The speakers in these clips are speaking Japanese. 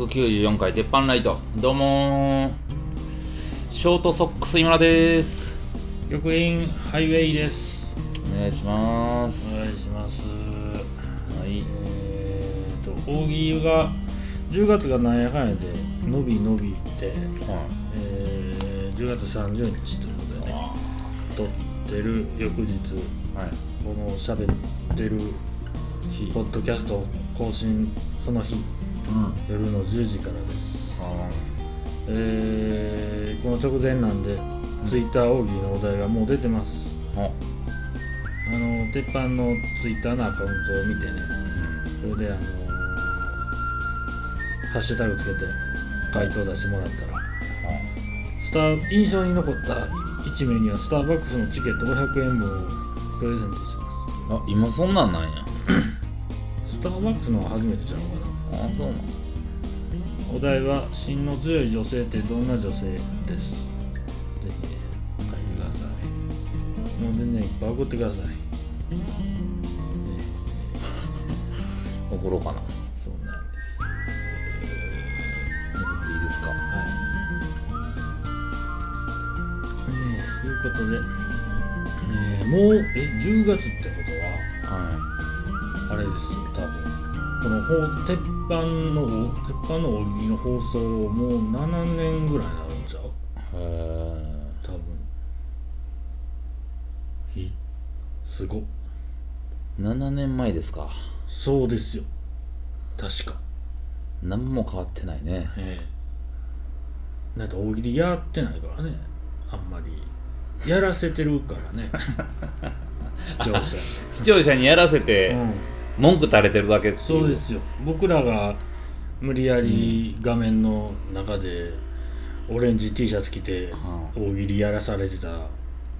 第294回鉄板ライト。どうもー。ショートソックス井村です。玉印ハイウェイです。お願いします。お願いします。はい。えーと大喜利が10月がなんやかんやで伸び伸びて、えー10月30日ということでねあ撮ってる翌日ーはい。この喋ってる日。ポッドキャスト更新その日。うん夜の10時からです。あえーこの直前なんで、ツイッター大喜利のお題がもう出てます。ーあ。あの鉄板のツイッターのアカウントを見てねそれであのーハッシュタグつけて回答出してもらったら、スター印象に残った1名にはスターバックスのチケット500円分をプレゼントしまあ今そんなんなんや。すスターバックスのは初めてちゃうそうなんなお題は芯の強い女性ってどんな女性です？ぜひね書いてください。もう全然いっぱい送ってください、ね 送ろうかな。そうなんです。送っていいですか？はい。えー、いうことで、えー、もう、え、10月ってことは？は、あれです鉄板の、鉄板の大喜利の放送、もう7年ぐらいになるんちゃう？いへ多分。えすごっ。え7年前ですか。そうですよ。確か。何も変わってないね。ええ。なんか大喜利やってないからね。あんまり。やらせてるからね。視聴者視聴者にやらせに、て。うん、文句垂れてるだけそうですよ。僕らが無理やり画面の中でオレンジ T シャツ着て大喜利やらされてた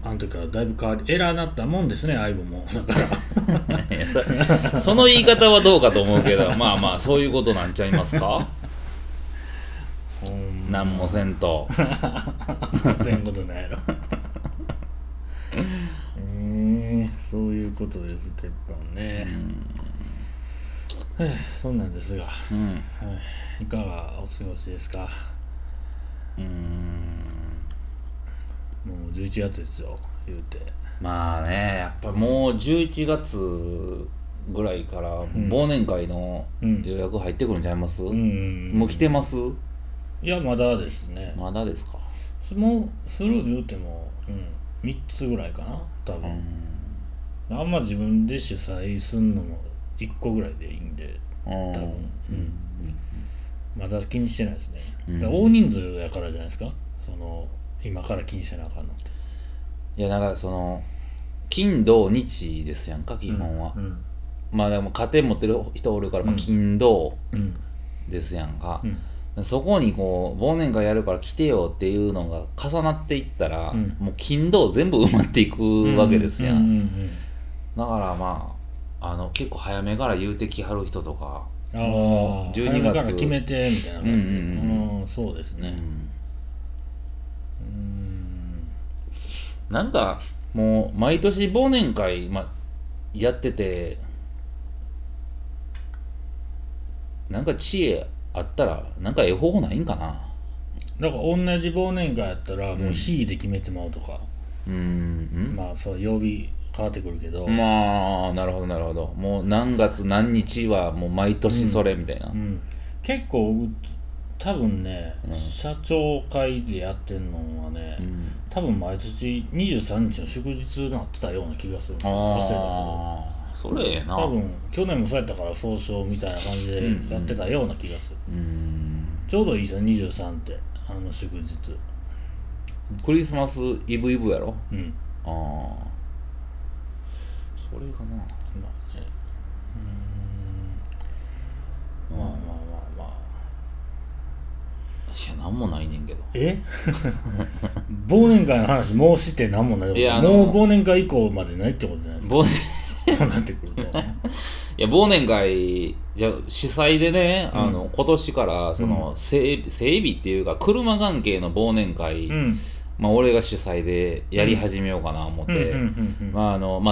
あの時からだいぶ変わりエラーなったもんですね相棒も。だからそその言い方はどうかと思うけど まあまあそういうことなんちゃいますか？何もせんと。そういうことないやろえー、そういうことです鉄板ね、はあそんなんですが、はうん。い、いかがお過ごしですか？うーん。もう11月ですよ言うて。まあねやっぱもう11月ぐらいから忘年会のうん。予約入ってくるんちゃいます、うんもう来てます？いやまだですね。まだですか。もうする言うても、うん、3つぐらいかな多う分、んあんま自分で主催すんのも1個ぐらいでいいんで多多分。うん。まだ気にしてないですね、うん。大人数やからじゃないですか？その今から気にせなあかんのって。いやなんかその金土日ですやんか基本は、うん。まあでも家庭持ってる人おるから、まあ、うん。金土うん。ですやんか。う、ん。そこにこう忘年会やるから来てよっていうのが重なっていったら、うん。もう金土全部埋まっていくわけですやん、うんうんうんだからまああの結構早めから言うてきはる人とか、ああもう12 12月月から決めてみたいな。感じでうんうん。うんそうですね。うん。うんなんかもう毎年忘年会、ま、やっててなんか知恵あったらなんかええ方法ないんかな。だから同じ忘年会やったらもう日で決めてまうとか、うーん。まあそう曜日変わってくるけど、まあなるほどなるほど。もう何月何日はもう毎年それみたいな、うん、結構う多分ね、うん。社長会でやってんのはね、うん。多分毎年23日の祝日になってたような気がするんですよ。忘れたけど。ああそれええな。多分去年もそうやったから総称みたいな感じでやってたような気がする、うーん。ちょうどいいですよ23ってあの祝日。クリスマスイブイブやろ？うん。ああそれかな。まあね。うーん。まあまあまあまあ。いやなんもないねんけど。え？忘年会の話もうして何もない。いやあのもう忘年会以降までないってことじゃないですか。忘そうなってくると。いや忘年会じゃ主催でね、うん。あの今年からその、整整備っていうか車関係の忘年会、うんまあ、俺が主催でやり始めようかな思って、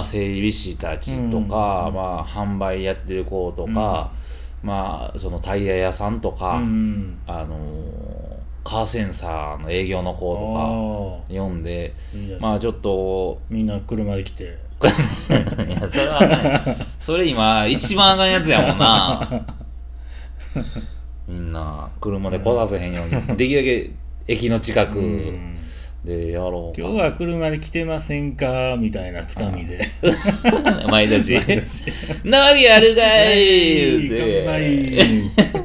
整備士たちとか、うんまあ、販売やってる子とか、まあそのタイヤ屋さんとか、うんあのーカーセンサーの営業の子とか読んでまあちょっとみんな車で来て。いやそれはねそれ今一番あかんやつやもんな。みんな車で来させへんようにできるだけ駅の近くうんでやろうか。今日は車で来てませんか？みたいなつかみで。毎年。毎年。なわけあるかい乾言う杯て。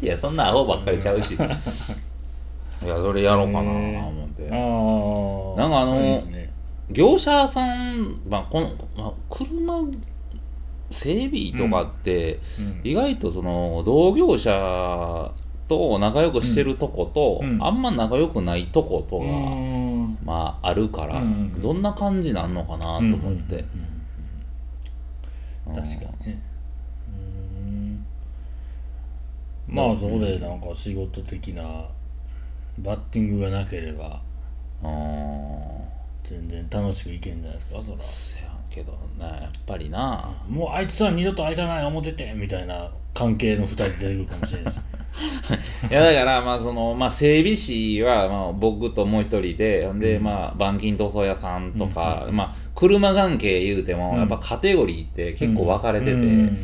いやそんなアホばっかりちゃうし。いやそれやろうかな思って。なんかあの業者さん、まあ、この、まあ、車整備とかって、うん。意外とその同業者と仲良くしてるとこと、うん。あんま仲良くないとことが、うん。まああるから、うんどんな感じなんのかなと思って、うん確かにね。うん。まあそこでなんか仕事的なバッティングがなければうん。全然楽しくいけんじゃないですかそら。せやけどなやっぱりな。もうあいつは二度と会いたない思っててみたいな関係の二人出てくるかもしれないですいやだからまあその、まあ、整備士はまあ僕ともう一人でで、まあ板金塗装屋さんとか、まあ車関係言うても、うん。やっぱカテゴリーって結構分かれてて、うん。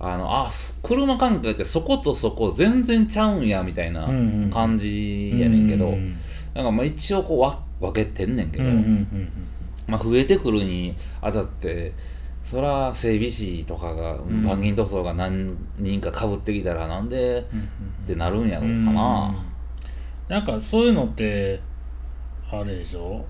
あのあす車関係ってそことそこ全然ちゃうんやみたいなうんうん感じやねんけど、うんなんかまあ一応こうわ分けてんねんけど、うんうんうん。まあ、増えてくるにあたってそら整備士とかがん板金塗装が何人かかぶってきたらなんでうんってなるんやろうかな。なんかそういうのってあれでしょ？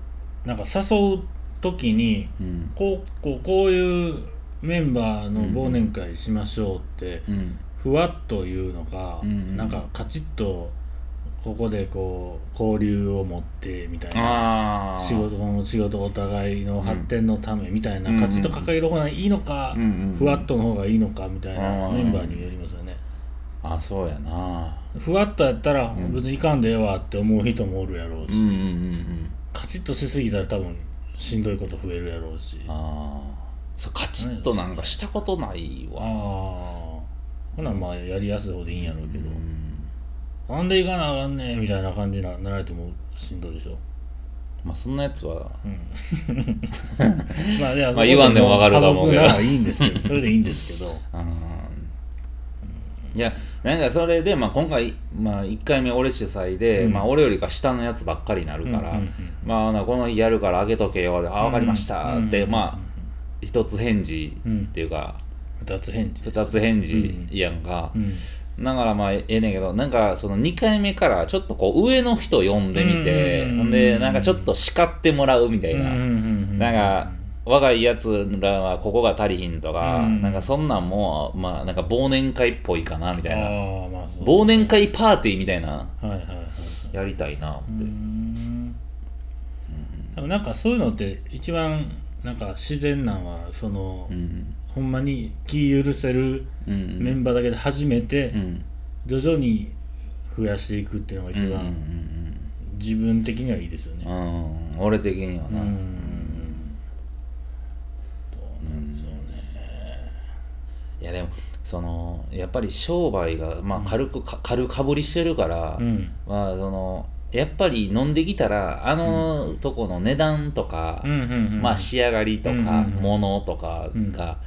なんか誘う時にうん。こうこうこういうメンバーの忘年会しましょうってうん。ふわっと言うのか、なんかカチッとここでこう交流を持ってみたいなああ仕事の仕事お互いの発展のためみたいな、うんカチッと掲げる方がいいのか、うん。うんうんふわっとの方がいいのかみたいなうんメンバーによりますよね。あそうやな。ふわっとやったらん。別にいかんでええわって思う人もおるやろうし、うんうんうんうん。カチッとしすぎたら多分しんどいこと増えるやろうし。あああそうカチッとなんかしたことないあわほなまあやりやすい方でいいんやろうけど、うんなんでいかなあかんねんみたいな感じにななられてもしんどいでしょ、まあそんなやつは。うん、まあでもまあ言わんでもわかると思うけど。いいんですけど。それでいいんですけど。うん。いやなんかそれで、まあ、今回、まあ、1回目俺主催で、うん。まあ、俺よりか下のやつばっかりになるから、うんうんうんまあなこの日やるからあげとけよであ分かりましたって、うんまあ一つ返事うんっていうか、二つ返事二つ返事やんか、うんだからまあええねんけどなんかその2回目からちょっとこう上の人呼んでみて、うんほんでなんかちょっと叱ってもらうみたいな、なんか若いやつらはここが足りひんとか、うん。なんかそんなんもまあなんか忘年会っぽいかなみたいな。ああまあそう忘年会パーティーみたいな。はいはいはいはい。やりたいなっうて、ん。でもなんかそういうのって一番なんか自然なんはその、うんほんまに気許せるメンバーだけで始めて、うん。徐々に増やしていくっていうのが一うん番自分的にはいいですよね。うん。俺的にはな、うん。どうなん。でしょうね。いやでもそのやっぱり商売が、まあ、軽くか軽かぶりしてるから、うん。まあそのやっぱり飲んできたらあのとこの値段とか、まあ仕上がりとか、うんうんうん。物とかが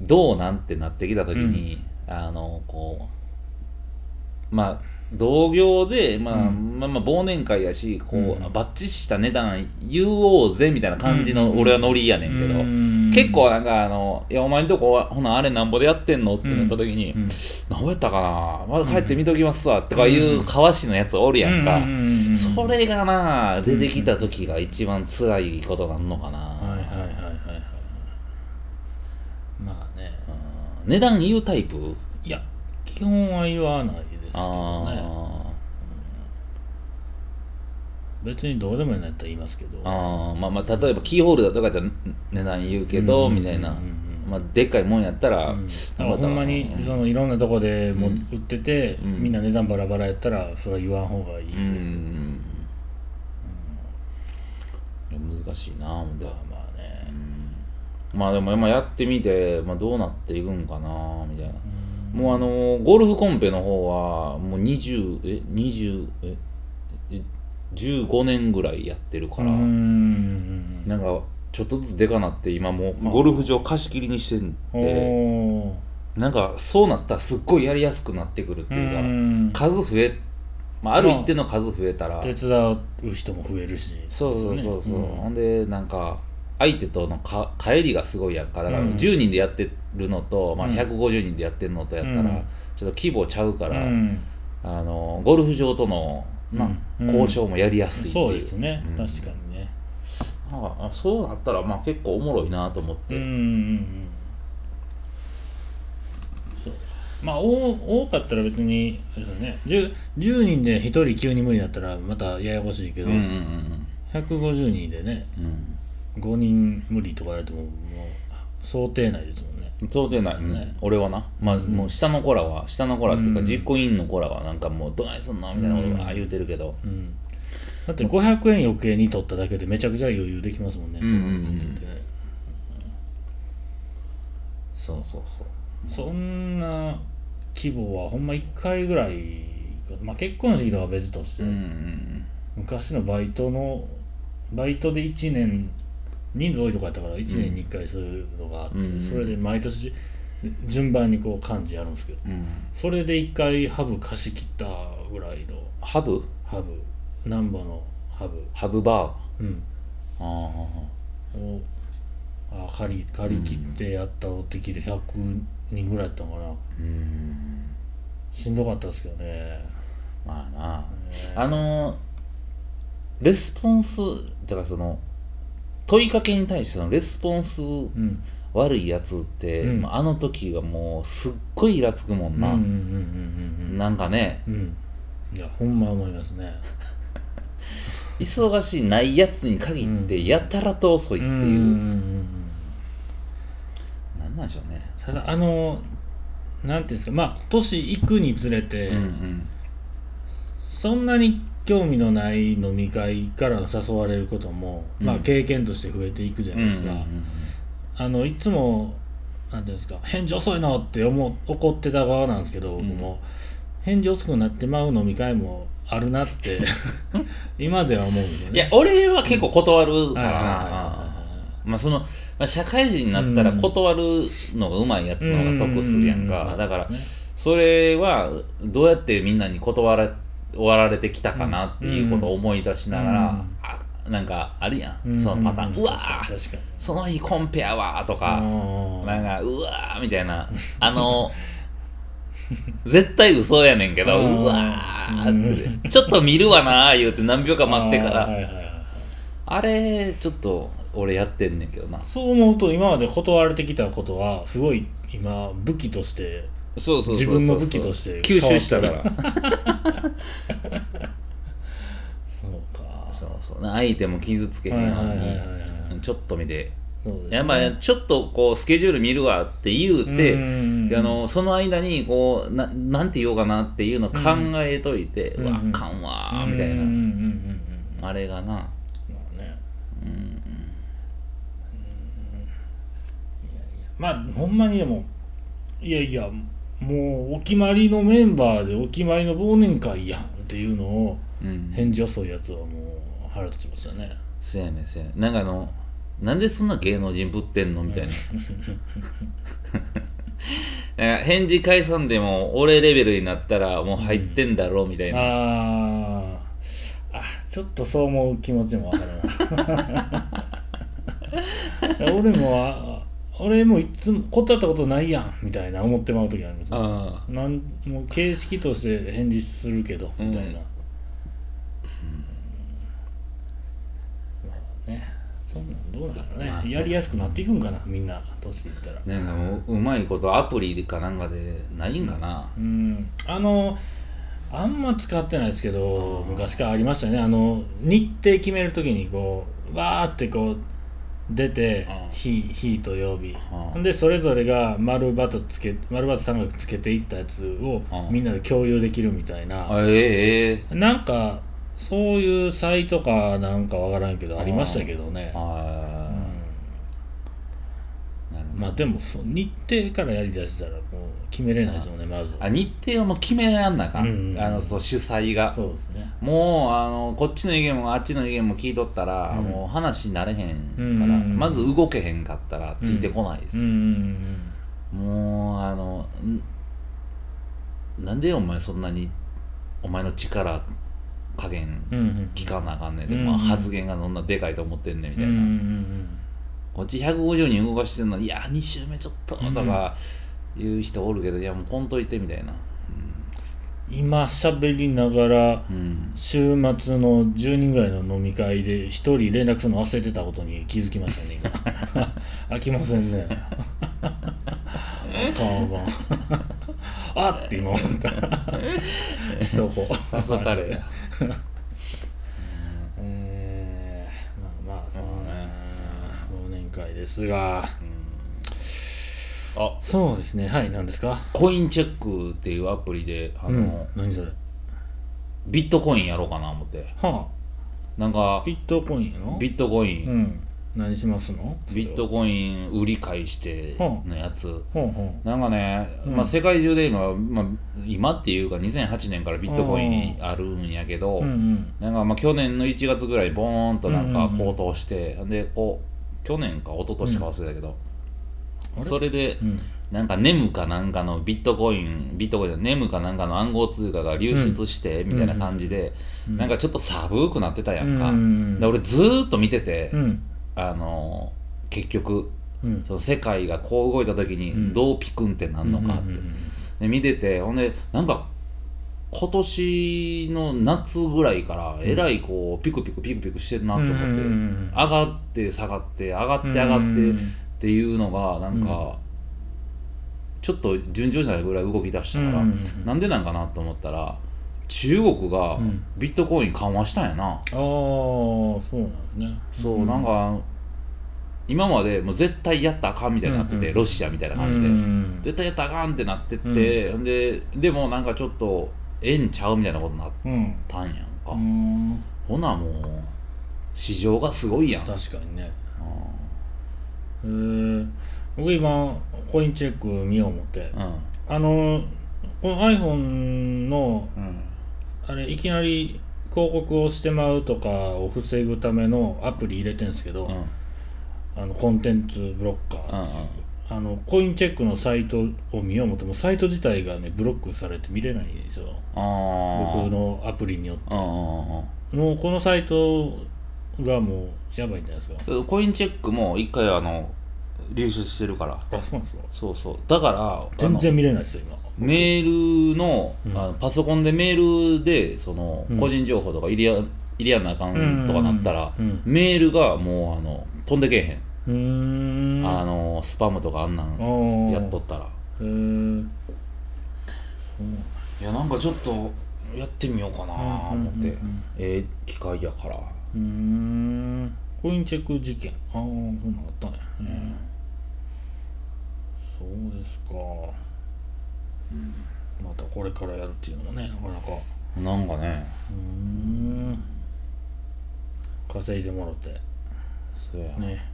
どうなんてなってきた時に、あのこうまあ同業で、まあうん。まあまあ忘年会やしこう、うん。バッチした値段言おうぜみたいな感じのうん俺はノリやねんけど、うん結構なんかあの「いやお前んとこはほなあれなんぼでやってんの?」ってなった時にうん「なんぼやったかな？まだ帰って見ときますわ」とかいうかわしのやつおるやんか、それがな出てきた時が一番辛いことなんのかな、はいはいはいはい。はいまあね。値段言うタイプ？いや基本は言わないですけどね。あ別にどうでもいいのやったら言いますけど。ーあー。まあまあ例えばキーホルダーとかやったら値段言うけど、うんみたいな、うん。うんうんまあ、でっかいもんやったら、うん。まだからほんまにそのいろんなとこでもうん。売ってて、うん。みんな値段バラバラやったらそれは言わん方がいいうん。ですけど、難しいなほんで。まあまあね、まあでも今やってみて、まあ、どうなっていくんかなみたいな。もうあのゴルフコンペの方はもう20え20ええ15年ぐらいやってるから、うん。なんかちょっとずつでかなって今もうあゴルフ場貸し切りにしてんおでー。なんかそうなったらすっごいやりやすくなってくるっていうか、ん。数増え、まあ、ある一定の数増えたら、手伝う人も増えるし。そうそうそうそう、ね。ほんでなんか相手とのか帰りがすごいやっかだからうん。10人でやってるのと、まあ、うん。150人でやってるのとやったら、うん。ちょっと規模ちゃうから、うん。あのゴルフ場との、なうん。交渉もやりやすいっていう。そうですね、うん。確かにねああそうなったらまあ結構おもろいなと思って、うんうんうんそう。まあ多多かったら別にあれですよね。10, 10人で1人急に無理だったらまたややこしいけど、うんうんうん150人でねうん。5人無理とか言われてももう想定内ですもんね。そうでないね、ね俺はな、まあ、うん。もう下の子らは下の子らっていうかうん。実行委員の子らはなんかもうどないすんのみたいなことうん。あ言うてるけど、うんだって500円余計に取っただけでめちゃくちゃ余裕できますもんね、うんうんうん。そそうそうそう。そんな規模はほんま1回ぐらいか。まあ結婚式とは別として、うんうん昔のバイトのバイトで1年人数多いとこやったから1年に1回そういうのがあって、うん。それで毎年順番にこう幹事やるんですけど。うん。うんそれで1回ハブ貸し切ったぐらいの。ハブ？ハブ難波のハブ？ハブバうん。ー。あをあ借り借り切ってやったのって聞いて100人ぐらいやったのかな。あうん。しんどかったですけどね。まあな。ね。あのレスポンスだからその問いかけに対してのレスポンスうん。悪いやつって、うん。まああの時はもうすっごいイラつくもんな、うんうんうんうんなんかねうん。うん。いやほんま思いますね忙しいないやつに限ってやたらと遅いっていう、うんうんうんうん。なんなんでしょうね。ただあのなんていうんですか。まあ年いくにつれて、うんうん。そんなに興味のない飲み会から誘われることも、まあうん経験として増えていくじゃないですか、あのいつもなんていうんですか。返事遅いのって思う怒ってた側なんですけど、僕も。返事遅くなってまう飲み会もあるなって 今では思うよね。いや俺は結構断るからまあその、まあ、社会人になったら断るのがうまいやつの方が得するやんうんうん。だからねそれはどうやってみんなに断ら終わられてきたかなっていうことを思い出しながら、うん。あなんかあるやん、いそのパターン、うわその日コンペやわーとか、あなんかうわーみたいな。あの 絶対嘘やねんけどうわーって。ちょっと見るわなー言うて何秒か待ってから。あーはいはいはい。はいあれちょっと俺やってんねんけどな。そう思うと今まで断られてきたことはすごい今武器としてそうそうそうそう自分の武器として吸収したから。そうか。そうそう。相手も傷つけへんようはいはいはいはいにちょっと見てね。やっぱりちょっとこうスケジュール見るわって言うてうあのその間にこうななんて言おうかなっていうの考えといて、ううん。わあかんわーみたいな、うんうんうんうんうん。あれがな。まあね。うん。まあほんまにでもいやいやもうお決まりのメンバーでお決まりの忘年会やんっていうのをうん。返事遅いやつはもう腹立ちますよね。せやねんせやねん。なんかあのなんでそんな芸能人ぶってんのみたいな。返事返さんでも俺レベルになったらもう入ってんだろうみたいな、あー。あちょっとそう思う気持ちもわかるな 俺もあ俺もいつも断ったことないやんみたいな思ってまう時ありますあなんもう形式として返事するけどみたいな、うんまあねそんなんどうなんだろうね、やりやすくなっていくんかなみんな年いったら。なんかもううまいことアプリかなんかでないんかな、うん。あのあんま使ってないですけど昔からありましたよね。あの日程決めるときにこうわーってこう出て日日と曜日。でそれぞれが丸バツつけ丸バツ三角つけていったやつをみんなで共有できるみたいな。あええええなんかそういうサイトかなんかわからんけどありましたけどね、あうん。まあでもそう日程からやりだしたらもう決めれないですよねまず。あ日程をもう決めやんなあかん、うんあのそう主催が。そうですね。もうあのこっちの意見もあっちの意見も聞いとったら、うん。もう話になれへんから、うんうんうん。まず動けへんかったらついてこないです、うんうん。もうあのんなんでお前そんなにお前の力加減うんうん。うん聞かなあかんねんで、うんまあ、発言がそんなでかいと思ってんねんみたいな、うんうんこっち150人動かしてんのにいや2周目ちょっととか言う人おるけど、いやもうこんといてみたいな。今喋りながらうん。週末の10人ぐらいの飲み会で1人連絡するの忘れてたことに気づきましたね今。飽きませんね。あかんあかんあって今思った。しとこう。ささたれ。や えー、まあまあそんね。忘年会ですが。あ。そうですね。はい何ですか？コインチェックっていうアプリであの、うん、何それ？ビットコインやろうかな思って。はなんかあビットコインやのビットコイン、うん何しますの？ビットコイン売り買いしてのやつ、なんかね、うん。まあ、世界中で今、まあ、今っていうか2008年からビットコインあるんやけど、なんかまあ去年の1月ぐらいボーンとなんか高騰して、でこう去年か一昨年か忘れたけど、それでうん。なんかネムかなんかのビットコインビットコインのネムかなんかの暗号通貨が流出してみたいな感じで、うん。なんかちょっと寒くなってたやんか、うん。で俺ずーっと見てて、うんあの結局うん。その世界がこう動いた時うん。にどうピクンってなんのかって、で見ててほんでなんか今年の夏ぐらいからえらいこうピクピクピクピクしてるなと思って、上がって下がって上がって上がってっていうのがなんか、ちょっと順調じゃないぐらい動き出したから、なんでなんかなと思ったら中国がうん。ビットコイン緩和したんやな、ああそうなんですね。そうなんか今までもう絶対やったらあかんみたいになってて、うんうん。ロシアみたいな感じで、うん絶対やったらあかんってなってって、ででもなんかちょっとええんちゃうみたいなことになっうんたんやんか、うん。ほなもう市場がすごいやん、確かにね。うへえ僕今コインチェック見よう思って。ん。あのこの iPhone のうんあれいきなり広告をしてまうとかを防ぐためのアプリ入れてるんですけど、うん。あのコンテンツブロッカー、うんあのコインチェックのサイトを見よう思ってもサイト自体がねブロックされて見れないんですよ。僕のアプリによって。もうこのサイトがもうやばいんじゃないですか。そうコインチェックも一回あの流出してるから。あそうなんですか。そうそう。だから全然見れないですよ今メールの,、うん。あのパソコンでメールでそのうん。個人情報とか入れや入れやんなあかんとかなったら、うん。メールがもうあの飛んでけえへん、あのスパムとかあんなんー。やっとったら。いやなんかちょっとやってみようかな思って、ええ機会やから、うーん。コインチェック事件。ああそんなんあったね、そうですか、またこれからやるっていうのもねなかなか。なんかね。うーん。稼いでもろて。そうや、ね。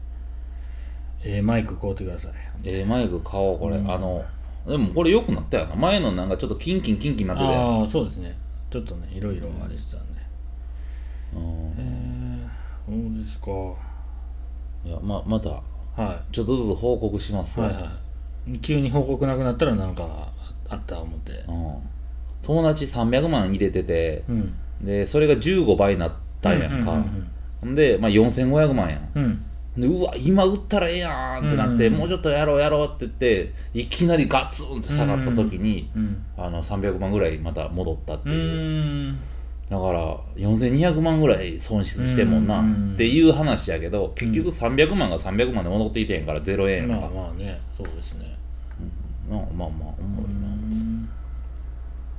ええマイク買うてください。ええマイク買おうこれ、うん。あのでもこれ良くなったよな。前のなんかちょっとキンキンキンキンなってたよ、ああそうですね。ちょっとねいろいろあれしたんで、うん。へえそうですか。いやままたはちょっとずつ報告します。はいはい。急に報告なくなったらなんかあった思って。うん、友達300万入れててうん。でそれが15倍になったんやんか、うんうんで、まあ、4500万やん。うん。うんでうわ今売ったらええやんってなって、うんうん。うんもうちょっとやろうやろうって言っていきなりガツンって下がった時に、うんあの300万ぐらいまた戻ったってういう、ーん。だから4200万ぐらい損失してんもんな、うんうんっていう話やけど結局300万が300万で戻っていてんから0円やまあまあねそうですね。なまあまあおもろいな、うん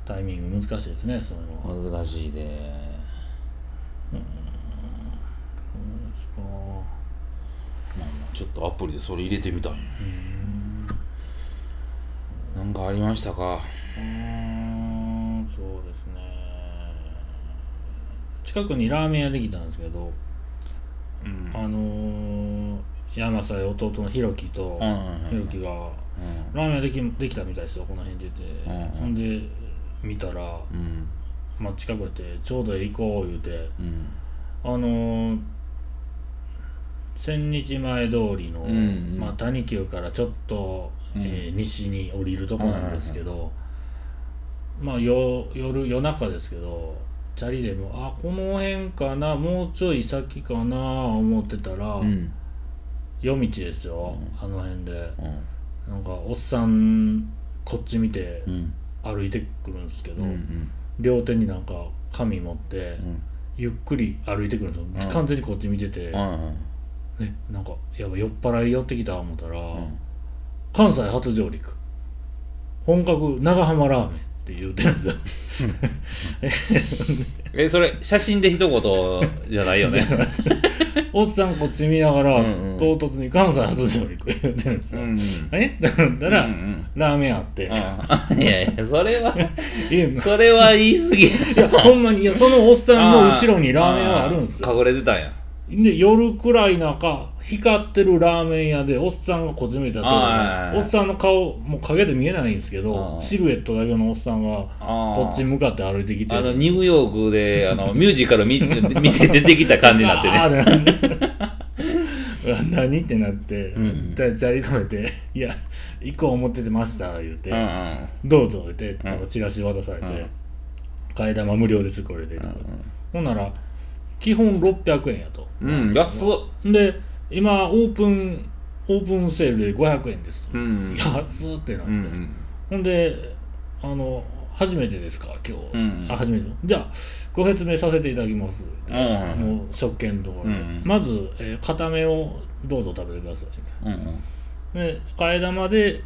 タイミング難しいですねそのは。難しいで。そうですかまあまあちょっとアプリでそれ入れてみたん。やなん。かありましたかうーん。そうですね近くにラーメン屋できたん。ですけどうん。あのー山さえ弟のひろきとうん。うん。ひろきがラーメンできできたみたいですよこの辺出てうん。うん。ほん。で見たら、うん。まあ、近くでちょうどええ行こう言うてうん。あのー千日前通りの、うんうん。まあ、谷急からちょっと、うん。えー西に降りるとこなんですけど、まあよ夜夜中ですけどチャリでもあこの辺かなもうちょい先かな思ってたら、うん。夜道ですよ、うあの辺で。うん。なんかおっさんこっち見てうん歩いてくるんですけど、うんうん。両手になんか紙持って、うん。ゆっくり歩いてくるんですよ、うん。完全にこっち見てて、うんね、なんかやばい酔っ払い寄ってきた思ったら、うん。関西初上陸。本格長浜ラーメンって言うてるんですよ。えそれ写真で一言じゃないよね おっさんこっち見ながら、うんうん。唐突に関西初上陸言うてるんですよ、うんえ？ってなったら、うんうん。ラーメンあって、うんいやいやそれはえそれは言い過ぎ。いやほんまにいやそのおっさんの後ろにラーメン屋があるんですよ。隠れてたんや。で夜暗い中光ってるラーメン屋でおっさんがこっち向いたとおっさんの顔もう影で見えないんですけどシルエットだけのおっさんがここっち向かって歩いてきてあのニューヨークであのミュージカル見 見て出てきた感じになってね。何ってなって、うじゃあチャリ止めて「いや行こう思っててました」言うて「うんうん。どうぞ」言ってうん。チラシ渡されてうん「替え玉無料ですこれで」とか。ほんなら基本600円やと。うん安っ。で今オープンオープンセールで500円です、うん。安っってなって、うんうん。ほんであの初めてですか？今日、うんあ初めて。じゃあご説明させていただきます、うんもう食券のところで、うん。まず、えー固めをどうぞ食べてください。うんうん。で替え玉で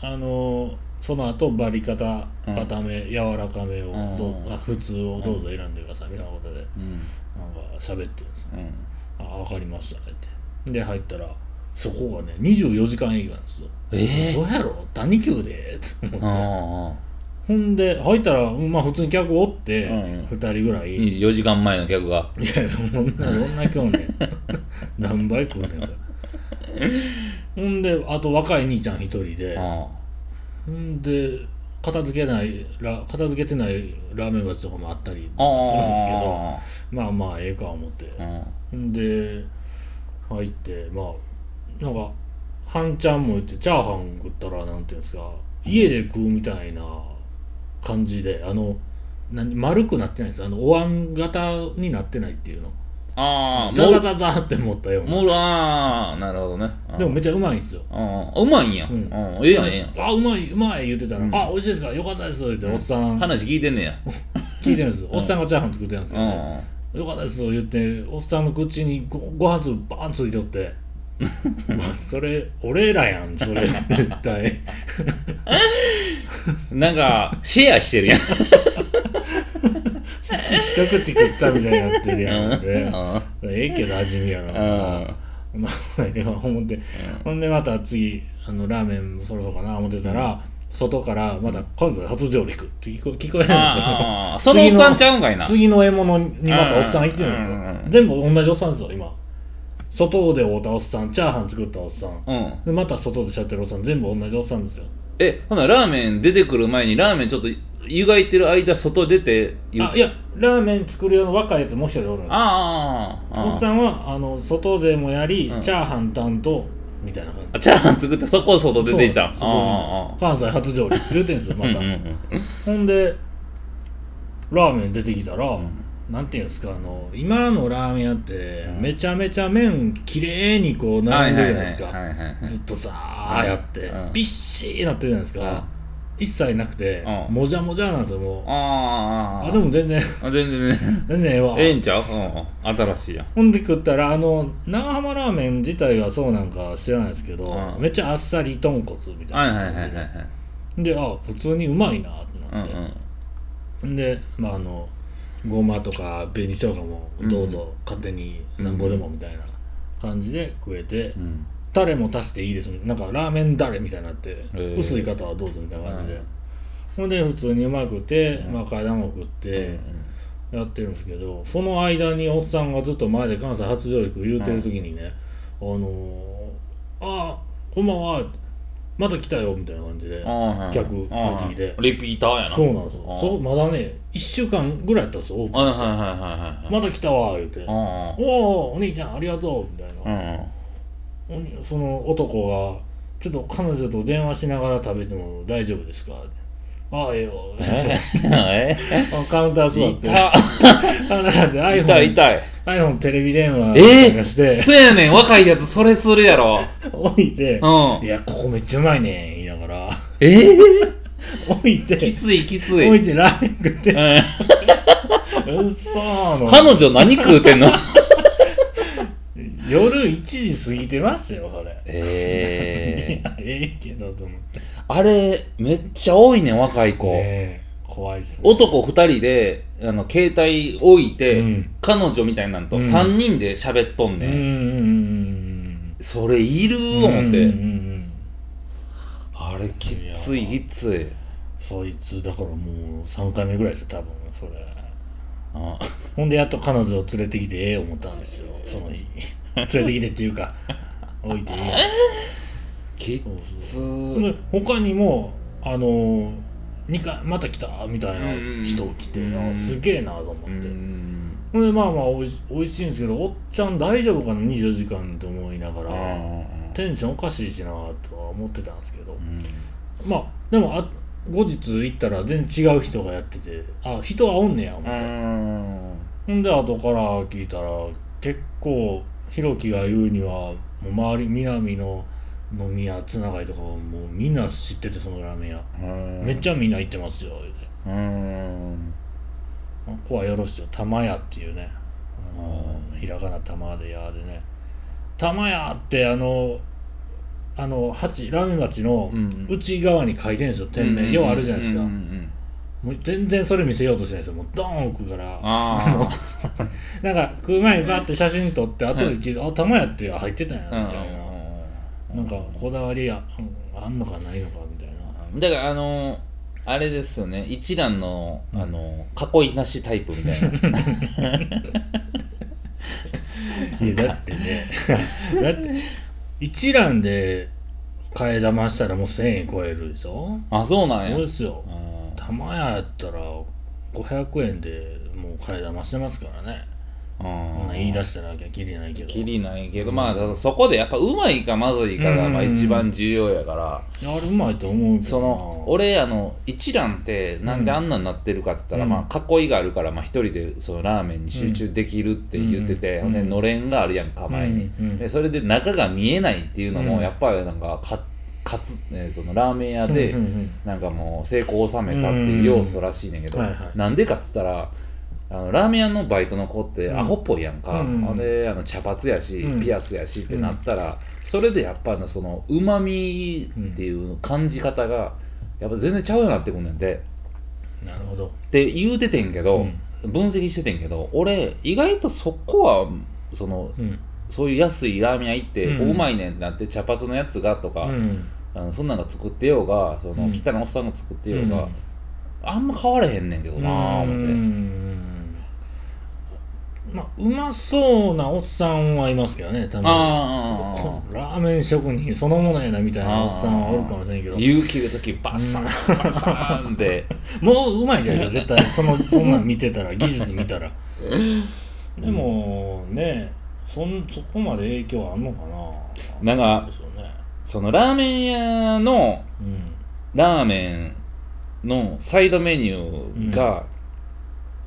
あのその後バリカタうん。固め、柔らかめをどううん。あ普通をどうぞ選んでください。みたいなことで。うん。なんか喋ってるんですうん。あ分かりました。ってで入ったらそこがね24時間営業なんですよ。ええ嘘やろ？谷急で？って思って。あほんで入ったらまあ普通に客おって、うんうん。2人ぐらい、い24時間前の客が。やそんなどんな今日ね 何倍食うてんすよ。ほんであと若い兄ちゃん一人で。あほんで片付けないラ片付けてないラーメン鉢とかもあったりするんですけどあまあまあええか思って。あほんで入ってまあなんか半ちゃんも言ってチャーハン食ったらなんていうんですか家で食うみたいな感じであの何丸くなってないんですあのお椀型になってないっていうの。ああザザザザって持ったような。もうああなるほどね。でもめっちゃうまいんですよ。ああうまいんや、ううんん、ええやんええやん。あうまいうまい言ってたら、うん。あ美味しいですか？よかったです。言っておっさん。話聞いてんねや。聞いてるんです。おっさんがチャーハン作ってるんですけど、うんよかったです言っておっさんの口にごご飯粒バーンついておって。ま あそれ俺らやんそれ。絶対。なんかシェアしてるやん。一口食ったみたいになってるやんうん。でええけど味見やな まあ。ええわ思って。ほんでまた次あのラーメンそろそろかな思ってたら、外からまた関西初上陸って聞こ聞こえるんですよ。ああそのおっさんちゃうんかいな。次の獲物にまたおっさん行ってるんですよ。うんうんうん。全部同じおっさんですよ今。外で会うたおっさんチャーハン作ったおっさん。うん。でまた外でしゃってるおっさん全部同じおっさんですよ。えほなラーメン出てくる前にラーメンちょっと湯がいてる間外出てゆあいやラーメン作る用の若いやつもう一人おるんですよ。ああああおっさんはあの外でもやり、うん。チャーハン担当みたいな感じ。あチャーハン作ってそこ外出ていった。そうあ関西初上陸言うてんすよまた、あうんうんうん。ほんでラーメン出てきたら、ん。なんていうんですかあの今のラーメン屋って、うん。めちゃめちゃ麺きれいにこう並んでるじゃないですか、ずっとさーやって、うん。びっしーなってるじゃないですか、一切なくて、うん。もじゃもじゃなんですよもう、あああでも全然。あ全然。ね全然ええわ。ええんちゃう？うん。新しいやん。ほんで食ったらあの長浜ラーメン自体がそうなんか知らないですけど、うん。めっちゃあっさり豚骨みたはいいなはいはいはいはい。であ普通にうまいなってうんなって、ほんでまああのごまとか紅生姜もどうぞ勝手になんぼでもみたいな感じで食えて、うんうんタレも足していいですな。んかラーメンダレみたいになって、ー。薄い方はどうぞみたいな感じで、うん。ほんで普通にうまくて、うん。まあ階段も食ってうんやってるんですけどその間におっさんがずっと前で関西初上陸言うてる時にね、あのーあこんばんは。また来たよみたいな感じで客入ってきて。リピーターやな。そうなんですよ。そうまだね1週間ぐらいやったんですよオープンして。また来たわ言うて「おおお兄ちゃんありがとう」みたいな、その男が「ちょっと彼女と電話しながら食べても大丈夫ですか?」ああええよ。え？カウンター座って。痛カウンターで iPhone 痛い痛い。iPhone テレビ電話え？がして。そうやねん。若いやつそれするやろ。置いてう「いやここめっちゃうまいねん」言いながら。ええ？置いてきついきつい。置いてラーメン食って。うん。うっそーの。彼女何食うてんの？夜1時過ぎてましたよそれ。いええやええけどと思って。あれめっちゃ多いねん若い子、ねえ怖いっすね。男2人であの携帯置いて、うん。彼女みたいなんとうん。3人で喋っとんね、うんそれいるうん思って、うんうんうんあれきついきつい。そいつだからもう3回目ぐらいですよ多分それあほんでやっと彼女を連れてきてええ思ったんですよ。その日。連れてきてっていうか置いてええきつで他にもあの2回また来たみたいな人来て、うんあすげえなと思って、うんほんでまあまあおいしおいしいんですけどおっちゃん大丈夫かな24時間って思いながら、テンションおかしいしなとは思ってたんですけど、まあでもあ後日行ったら全然違う人がやっててあ人はおんねや思って、ほんで後から聞いたら結構ひろきが言うにはもう周り南の飲み屋つながりとかももうみんな知っててそのラーメン屋、めっちゃみんな行ってますよ言うて。ゃうん。ここはよろしいよ。玉屋っていうね。ひらがな玉で屋でね。玉屋ってあのあの鉢ラーメン鉢のうん内側に書いてるんですよ店名、ようあるじゃないですか、うんうんうんもう全然それ見せようとしないですよ。もうドーン置くから。あ なんか食う前にバッて写真撮って後で聞いて「あ玉屋って入ってたんや」みあたいな、なんかこだわりやうんあんのかないのかみたいな。だからあのあれですよね。一蘭のあの囲いなしタイプみたいな。いやだってね。だって一蘭で替え玉したらもう1000円超えるでしょ？あそうなんや。そうですよ。うん。玉屋やったら500円でもう替え玉してますからね。うんこん。なん言い出したらきりないけど。きりないけど、まあそこでやっぱうまいかまずいかがまあうん一番重要やから、いやあれうまいと思うその俺あの一蘭ってなんであんなになってるかって言ったら、うん。まあ囲いがあるからまあ一人でそのラーメンに集中できるって言ってて、うん。のれんがあるやんか前に、うん。うん。でそれで中が見えないっていうのもうん。やっぱりなんかかかつ、えーそのラーメン屋で、うんうんうんなんかもう成功を収めたっていう要素らしいねんけど、なんでかっつったらあのラーメン屋のバイトの子ってうん。アホっぽいやんか、うん。であの茶髪やし、うん。ピアスやしってなったら、それでやっぱのそのうまみっていう感じ方がやっぱ全然ちゃうようになってくんねんでなるほど。って言うててんけど、分析しててんけど俺意外とそこはそのうん。そういう安いラーメン屋行って、うん。おうまいねんってなって茶髪のやつがとか、うん。あのそんなんが作ってようがそのうん。汚いおっさんが作ってようが、うん。あんま変われへんねんけどなあ思って。うんまあうまそうなおっさんはいますけどね多分あー。こラーメン職人そのものやなみたいなおっさんはおるかもしれんけど。勇気る時バッサン、バッサンって もううまいじゃないか絶対。そのそんなん見てたら技術見たら。でもねそんそこまで影響あんのかな。なんかね。そのラーメン屋のうんラーメンのサイドメニューが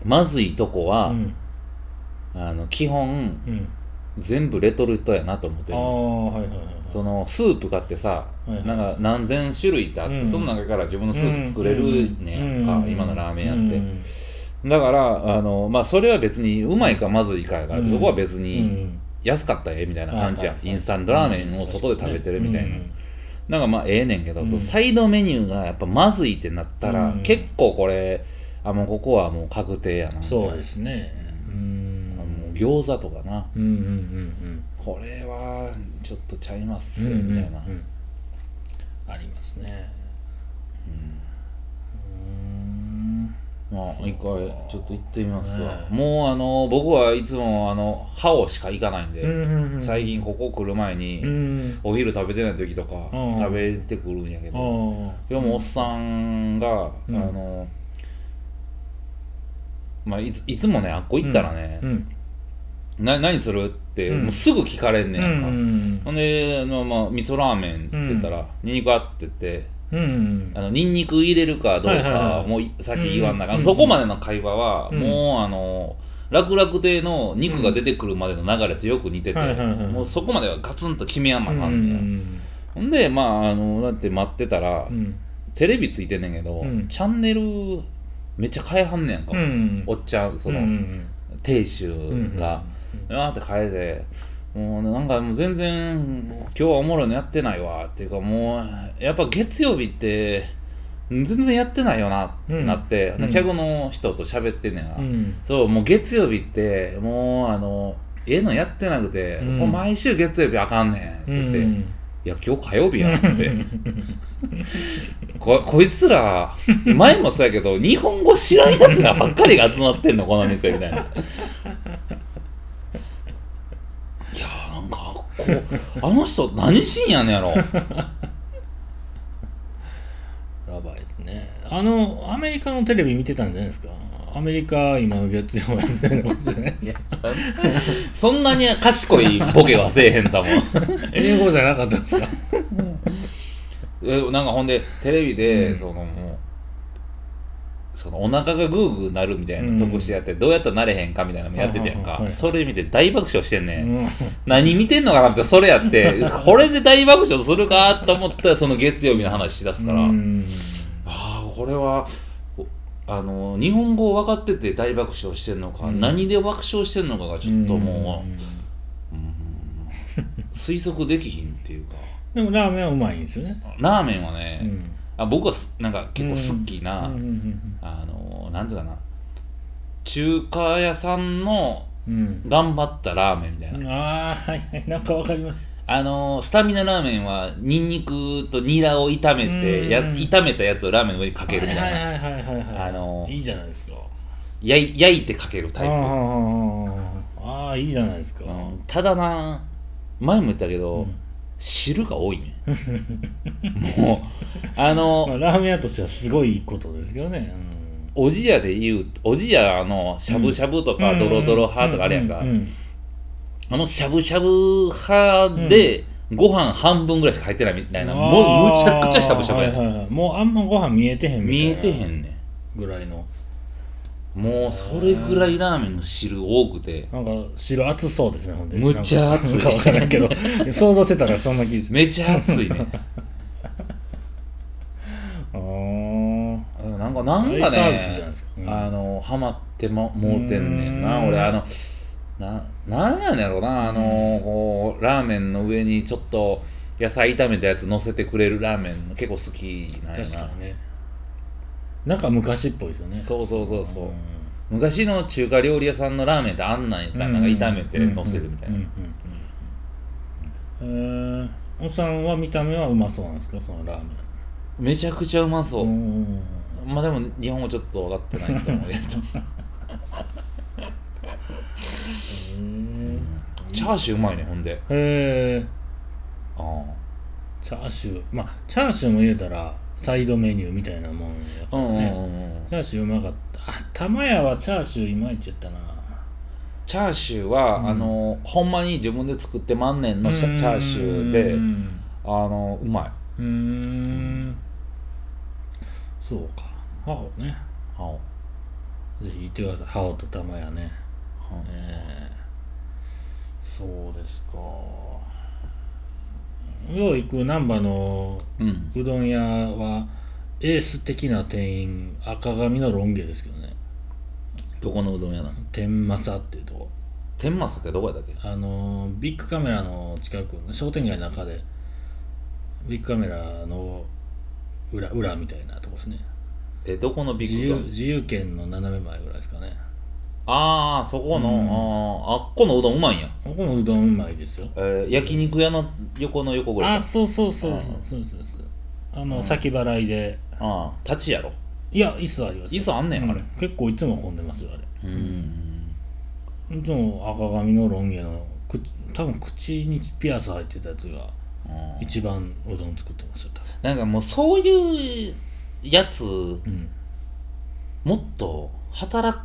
まずいとこは、うんあの基本うん。全部レトルトやなと思ってああるはいはいはいそのスープ買ってさ、はいはい。なんか何千種類ってあって、うん。その中から自分のスープ作れるねやんか、うん。今のラーメン屋って、うん。だからあの、まあ、それは別にうまいかまずいかやから、うん。そこは別うにん。安かったらええみたいな感じやん、はい。はいはいインスタントラーメンを外で食べてるみたいな、うん。なんかまあええねんけど、うん。サイドメニューがやっぱまずいってなったら、うん。結構これあもうここはもう確定やなみたいな。そうですね。うん餃子とかな。うんうんうんこれはちょっとちゃいますみたいな、うんうんうん。ありますね。うん。まあ一回ちょっと行ってみますわ、ね。もうあの僕はいつもあのハオしか行かないんで、うん最近ここ来る前に、うんお昼食べてない時とかうん食べてくるんやけあど、あ今日もおっさんが、うん。あのまあいついつもねあっこ行ったらね、うんな何するって、うん。もうすぐ聞かれんねうんやんか、ん。ほんであの、まあ、味噌ラーメンって言ったら「ニンニクあ?」って言ってうんあのニンニク入れるかどうかもういさっき言わんなあかん、うん。そこまでの会話は、うん。もうあの楽々亭の肉が出てくるまでの流れとよく似てて、もうそこまではガツンと決めやんなあかうんねや、ん。ほんでまああのだって待ってたら、うん。テレビついてんねんけど、うん。チャンネルめっちゃ変えはんねやんか、うんおっちゃんその、うん亭主が、うわーって変えてもうなんかもう全然今日はおもろいのやってないわ。っていうかもうやっぱ月曜日って全然やってないよなってなって、うん。客の人と喋ってんねんな、うん。そうもう月曜日ってもうあのええのやってなくて、うん。もう毎週月曜日あかんねんって言って、うん。いや今日火曜日やんって。ここいつら前もそうやけど日本語知らんやつらばっかりが集まってんのこの店みたいないやーなんかこうあの人何しんやねんやろ。やばいですね。あのアメリカのテレビ見てたんじゃないですか？アメリカ今月曜やってるかもしれないですそんなに賢いボケはせえへんたもん英語じゃなかったんですか？えなんかほんでテレビで、うん。そのもうそのお腹がグーグーなるみたいなうん特集やって、どうやったらなれへんかみたいなのもやっててやんか、それ見て大爆笑してんね、ん、うん何見てんのかな？ってそれやって。これで大爆笑するか？と思ったらその月曜日の話しだすから、うん。ああこれはおあの日本語分かってて大爆笑してんのか、うん。何で爆笑してんのかがちょっともう、うん。推測できひんっていうか。でもラーメンはうまいんですよね。ラーメンはね、うんあ僕はすなんか結構好きな、うんうんあのなんていうかな。中華屋さんのうん。頑張ったラーメンみたいな、うんああはいはい。なんかわかります。あのスタミナラーメンはニンニクとニラを炒めてやうん。炒めたやつをラーメンの上にかけるみたいな、はいはいはいはいはいはい。あのいいじゃないですか。焼い焼いてかけるタイプ、あー。あーいいじゃないですか、うん。ただな前も言ったけど、うん。汁が多いねもうあの まあ、ラーメン屋としてはすごいことですけどね、おじやで言うおじやのしゃぶしゃぶとかドロドロ派とかあるやんか、ううあのしゃぶしゃぶ派で、ご飯半分ぐらいしか入ってないみたいな、もうむちゃくちゃしゃぶしゃぶやねん、はいはいはいもうあんまご飯見えてへんみたいな。見えてへんねぐらいの。んもうそれぐらいラーメンの汁多くて。なんか汁熱そうですねほんでむっちゃ熱い。なんか分からんけど。想像してたらそんな気がする。めちゃ熱いね。あなんかなんかねあのハマってももうてんねんな。うん。俺あのななんやねんやろな。あのこうラーメンの上にちょっと野菜炒めたやつ乗せてくれるラーメン結構好きなんやな。ねなんか昔っぽいですよね。そうそうそうそう、ん。昔の中華料理屋さんのラーメンってあんなん。やったらなんか炒めて乗せるみたいな、えー。おっさんは見た目はうまそうなんですか？そのラーメン。めちゃくちゃうまそう、んまあでも日本語ちょっと分かってないと思うけど。チャーシューうまいねほんで。へえあチャーシュー。まあチャーシューも言うたらサイドメニューみたいなもんやあうんうんからね、うんうん。チャーシューうまかった。あ玉屋はチャーシューいまいちやったな。チャーシューは、うん。あのほんまに自分で作って万年のシャチャーシューでうん。あのうまい。うーん。そうか。ハオね。あぜひ行ってください。ハオと玉屋ね。うんえー、そうですかよう行く難波のうん。うどん屋はエース的な店員赤髪のロン毛ですけどね。どこのうどん屋なの？天正っていうとこ。天満ってどこやったっけ？あのービッグカメラの近く商店街の中でビッグカメラの裏裏みたいなとこですね。えどこのビ自ッグが由自由圏の斜め前ぐらいですかねああそこの、うん。あーあっこのうどんうまいんや、ここのうどんうまいですよ。えー焼肉屋の横の横ぐらいか。あそうそうそうそう。うんそうそうですあの、うん。先払いで。ああ立ちやろ。いや椅子あります椅子あんねんあれ。うん。結構いつも混んでますよあれ。うん。いつも赤髪のロン毛のく多分口にピアス入ってたやつがうん一番うどん作ってますよ多分。なんかもうそういうやつうん。もっと働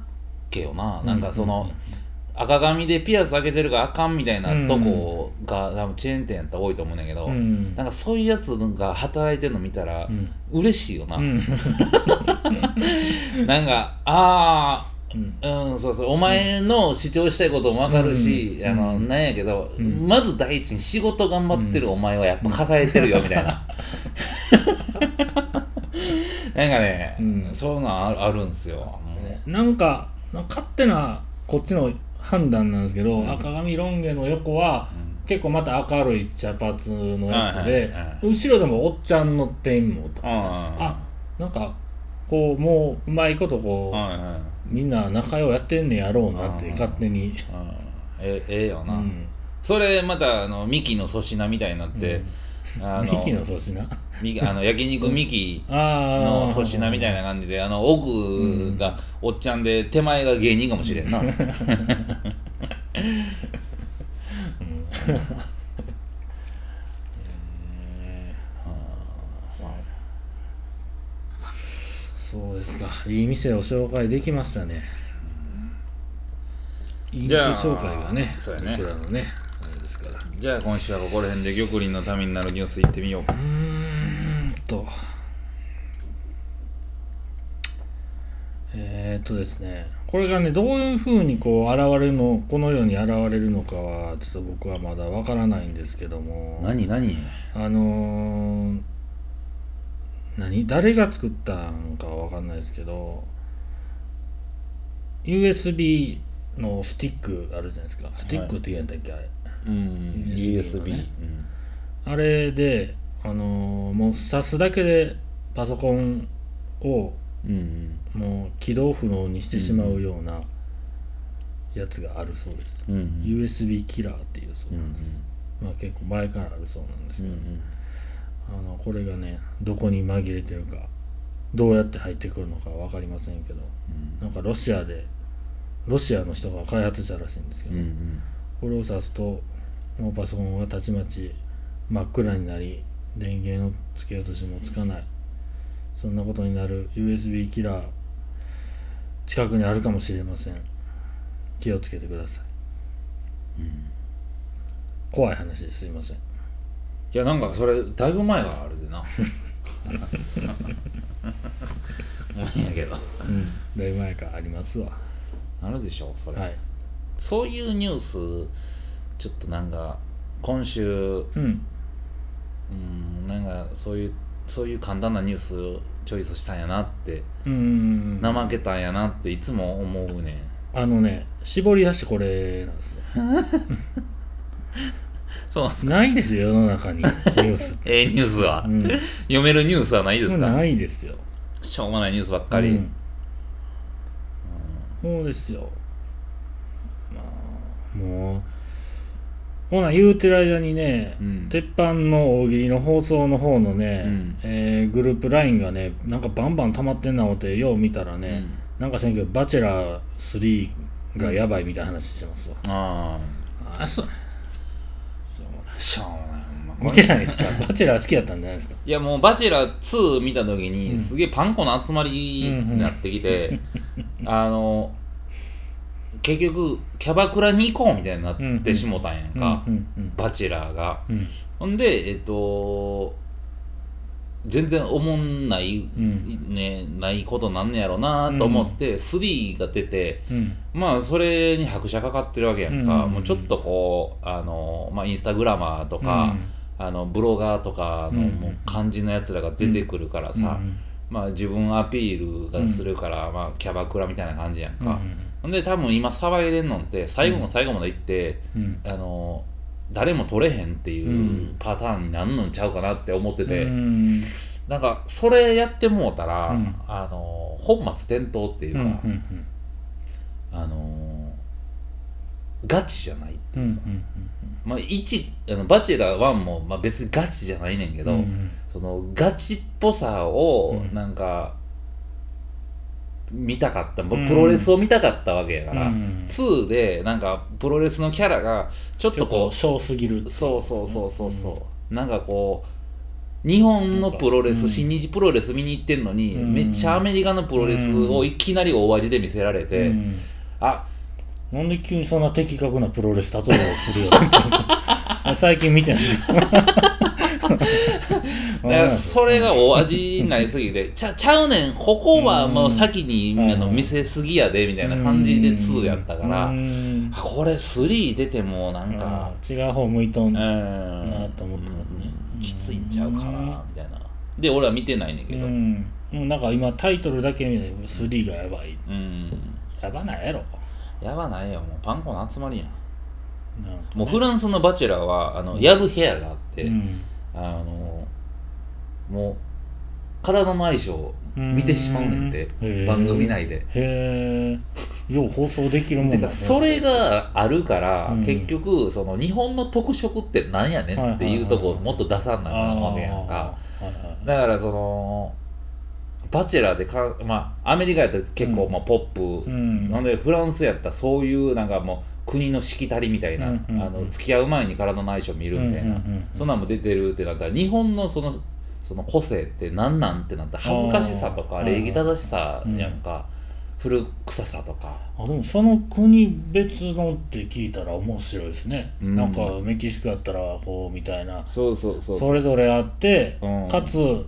けよな、なんかその、うん赤髪でピアス開けてるからあかんみたいなとこが、多分チェーン店やったら多いと思うんだけど、うん。なんかそういうやつが働いてるの見たらうん。嬉しいよな、うん。なんかあうん。あうんそうそう。お前の主張したいことも分かるし、うん。あのうん。なんやけど、うん。まず第一に仕事頑張ってるお前はやっぱ抱えてるよみたいな。なんかね、うん。そういうのあるあるんすよ、ね。なんかなんか勝手なこっちの判断なんですけど、うん。赤髪ロン毛の横はうん。結構また明るい茶髪のやつで、後ろでもおっちゃんの店もとか、ああなんかこうもううまいことこう、はいはい。みんな仲良うやってんねやろうなってうん勝手に、うんえええよな、うん、それまたあのミキの粗品みたいになって、あミキの粗品。あの焼肉ミキの粗品みたいな感じであの奥がおっちゃんで手前が芸人かもしれんな、そうですか。いい店を紹介できましたね。いい店紹介がねね。僕らのねじゃあ今週はここら辺で玉林のためになるニュースいってみよううーんと。えー、っとですね。これがねどういうふうにこう現れるのこの世に現れるのかはちょっと僕はまだわからないんですけども。何何？あのー、何？誰が作ったんかはわかんないですけど。USB のスティックあるじゃないですか。スティックって言うんだっけあれうん。USB の USB、ねあれであのーもう挿すだけでパソコンをうんうんもう起動不能にしてしまうようなやつがあるそうです、うんうん。USB キラーっていうそううんうん。まあ結構前からあるそうなんですけど、うんあのこれがねどこに紛れてるかどうやって入ってくるのか分かりませんけどなんかロシアでロシアの人が開発したらしいんですけど、うんうん。これを挿すともうパソコンはたちまち真っ暗になり電源をつけようとしてもつかない。そんなことになる USB キラー近くにあるかもしれません。気をつけてください、怖い話ですいません。いやなんかそれだいぶ前があるでな。もういいんやけど。だいぶ前か。らありますわ。あるでしょそれ、はい。そういうニュースちょっとなんか今週うん。うんなんかそういうそういう簡単なニュースチョイスしたんやなってうーん。怠けたんやなっていつも思うねあのね絞り出してこれなんですね そうなんですないですよ世の中にニュース ええニュースは、うん、読めるニュースはないですか？ないですよ。しょうもないニュースばっかり、うん。そうですよ。まあもうほな言うてる間にね、うん。鉄板の大喜利の放送の方のね、うん。えーグループ LINE がねなんかバンバン溜まってんな思ってよう見たらね、なんかせんけど「バチェラー3」がやばいみたいな話してますわ、ああそう。あしょうもない。見てないですか？バチェラー好きだったんじゃないですか？いやもう「バチェラー2」見た時に、うん。すげえパン粉の集まりになってきて、あの結局キャバクラに行こうみたいになってしもたんやんか、うんうんバチェラーが。うん。ほんでえっと全然おもんない、ん。ねないことなんねやろなと思って、3が出てうん。まあそれに拍車かかってるわけやんか、うん。もうちょっとこうあの、まあ、インスタグラマーとか、あのブロガーとかのうん。もう感じのやつらが出てくるからさ、うん。まあ、自分アピールがするから、まあ、キャバクラみたいな感じやんうん。か、ほんで多分今騒いでんのって最後の最後まで行って、うん。あの誰も取れへんっていううん。パターンになんのんちゃうかなって思ってて、うん。なんかそれやってもうたら、うん。あの本末転倒っていうか、うんうんあのガチじゃないうんうんまあ、一あのバチェラー1も、まあ、別にガチじゃないねんけど、うん。そのガチっぽさをうん。なんか、見たかった。プん。ロレスを見たかったわけやから、うん。2でなんかプロレスのキャラがちょっととこう小すぎる。そうそうそうそうそう、なんかこう日本のプロレス、うん。新日プロレス見に行ってんのに、うん。めっちゃアメリカのプロレスをいきなり大味で見せられて、うん。あなんで急にそんな的確なプロレス例えをするよ 最近見てんすか？だからそれが大味になりすぎてちゃちゃうねん。ここはもう先に、うんあの見せすぎやでみたいな感じで2やったから、これ3出てもなんか、違う方向いとんうん。なと思ってますね。きついんちゃうかなみたいな。で俺は見てないねんけど、うん。うんなんか今タイトルだけ見て3がやばい。うん。やばないやろ。やばないよもうパン粉の集まりやん。もうフランスのバチェラーはあのヤブヘアがあって、うん。あのもう体の相性を見てしまうねんてうん。へー。番組内で。へえよう放送できるもんてかそれがあるから、うん。結局その日本の特色ってなんやねんっていうとこをもっと出さんなわけやんか。だからそのバチェラーでかまあアメリカやったら結構うん。まあポップ、うん。なんでフランスやったらそういうなんかもう国のしきたりみたいな、うんうんうんあの付き合う前に体の相性見るみたいな、うんうんうん。そんなんも出てるってなったら日本のそのその個性って何なんってなったら恥ずかしさとか礼儀正しさやんか、古臭さとか。あでもその国別のって聞いたら面白いですね、うん。なんかメキシコやったらこうみたいな。そうそうそうそれぞれあって、うん。かつ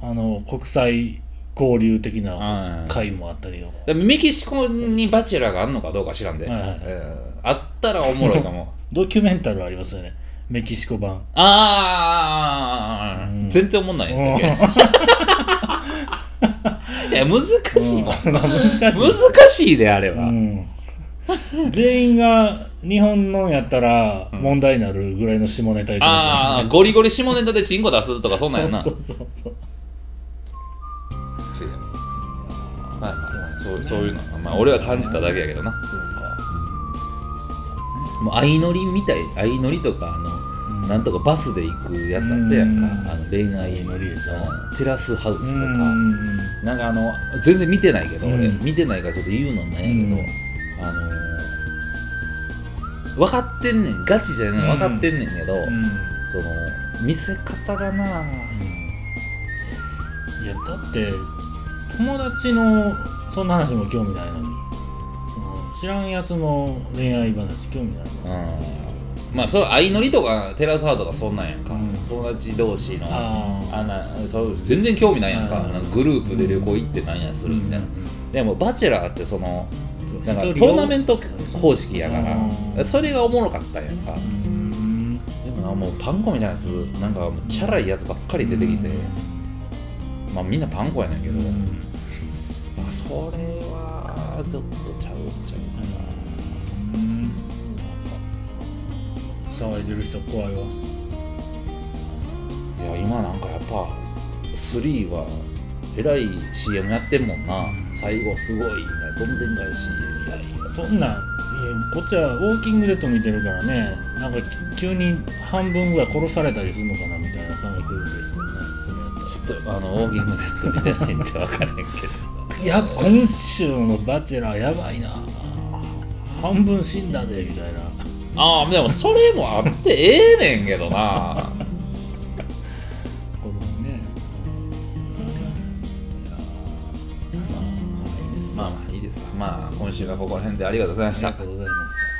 あの国際交流的なはい。会もあったりとか、でもメキシコにバチェラーがあるのかどうか知らんで、はいはいうんあったらおもろいと思う。ドキュメンタルありますよねメキシコ版。ああ、うん。全然おもんないやんだけ。いや難しいもん、うん。難しい。難しいであれは、うん。全員が日本のやったら問題になるぐらいの下ネタ言ってああまゴリゴリ下ネタでチンコ出すとかそんなんやな。そうそうそうまあまあそうそういうのまあ俺は感じただけやけどな。もう相乗りみたい相乗りとかあの、うんなんとかバスで行くやつあったやん。か、うんあの恋愛相乗りでしょうんテラスハウスとか、うん。なんかあの全然見てないけど、俺うん。見てないからちょっと言うのなんやけど、うん。あのー分かってんねんガチじゃない分かってんねんけど、うん。その見せ方がないやだって友達のそんな話も興味ないのに。その知らんやつの恋愛話興味ないのうんまあそれ相乗りとかテラスハウスとかそんなんやんか、うん。友達同士のあなそう全然興味ないやんか,、グループで旅行行ってなんやするみたいな、でもバチェラーってそのなんかトーナメント方式やかうらん。それがおもろかったんやんか、うん。でもなもうパン粉みたいなやつなんかチャラいやつばっかり出てきて、まあみんなパン粉やねんけど、まあそれはちょっとちゃう騒いでる人怖いわ。ないや今なんかやっぱ3はえらい CM やってんもんな。最後すごいね。どんでん返し。いやいや。そんなんこっちはウォーキングデッド見てるからね。なんか急に半分ぐらい殺されたりするのかなみたいな感覚ですけどね。それやったら。ちょっとあのウォーキングデッド見てないんで分からへんけど。いや今週の「バチェラー」やばいな。半分死んだでみたいなああでもそれもあってええねんけどな。こともねまあまあいいです。わまあ今週はここら辺でありがとうございました。ありがとうございました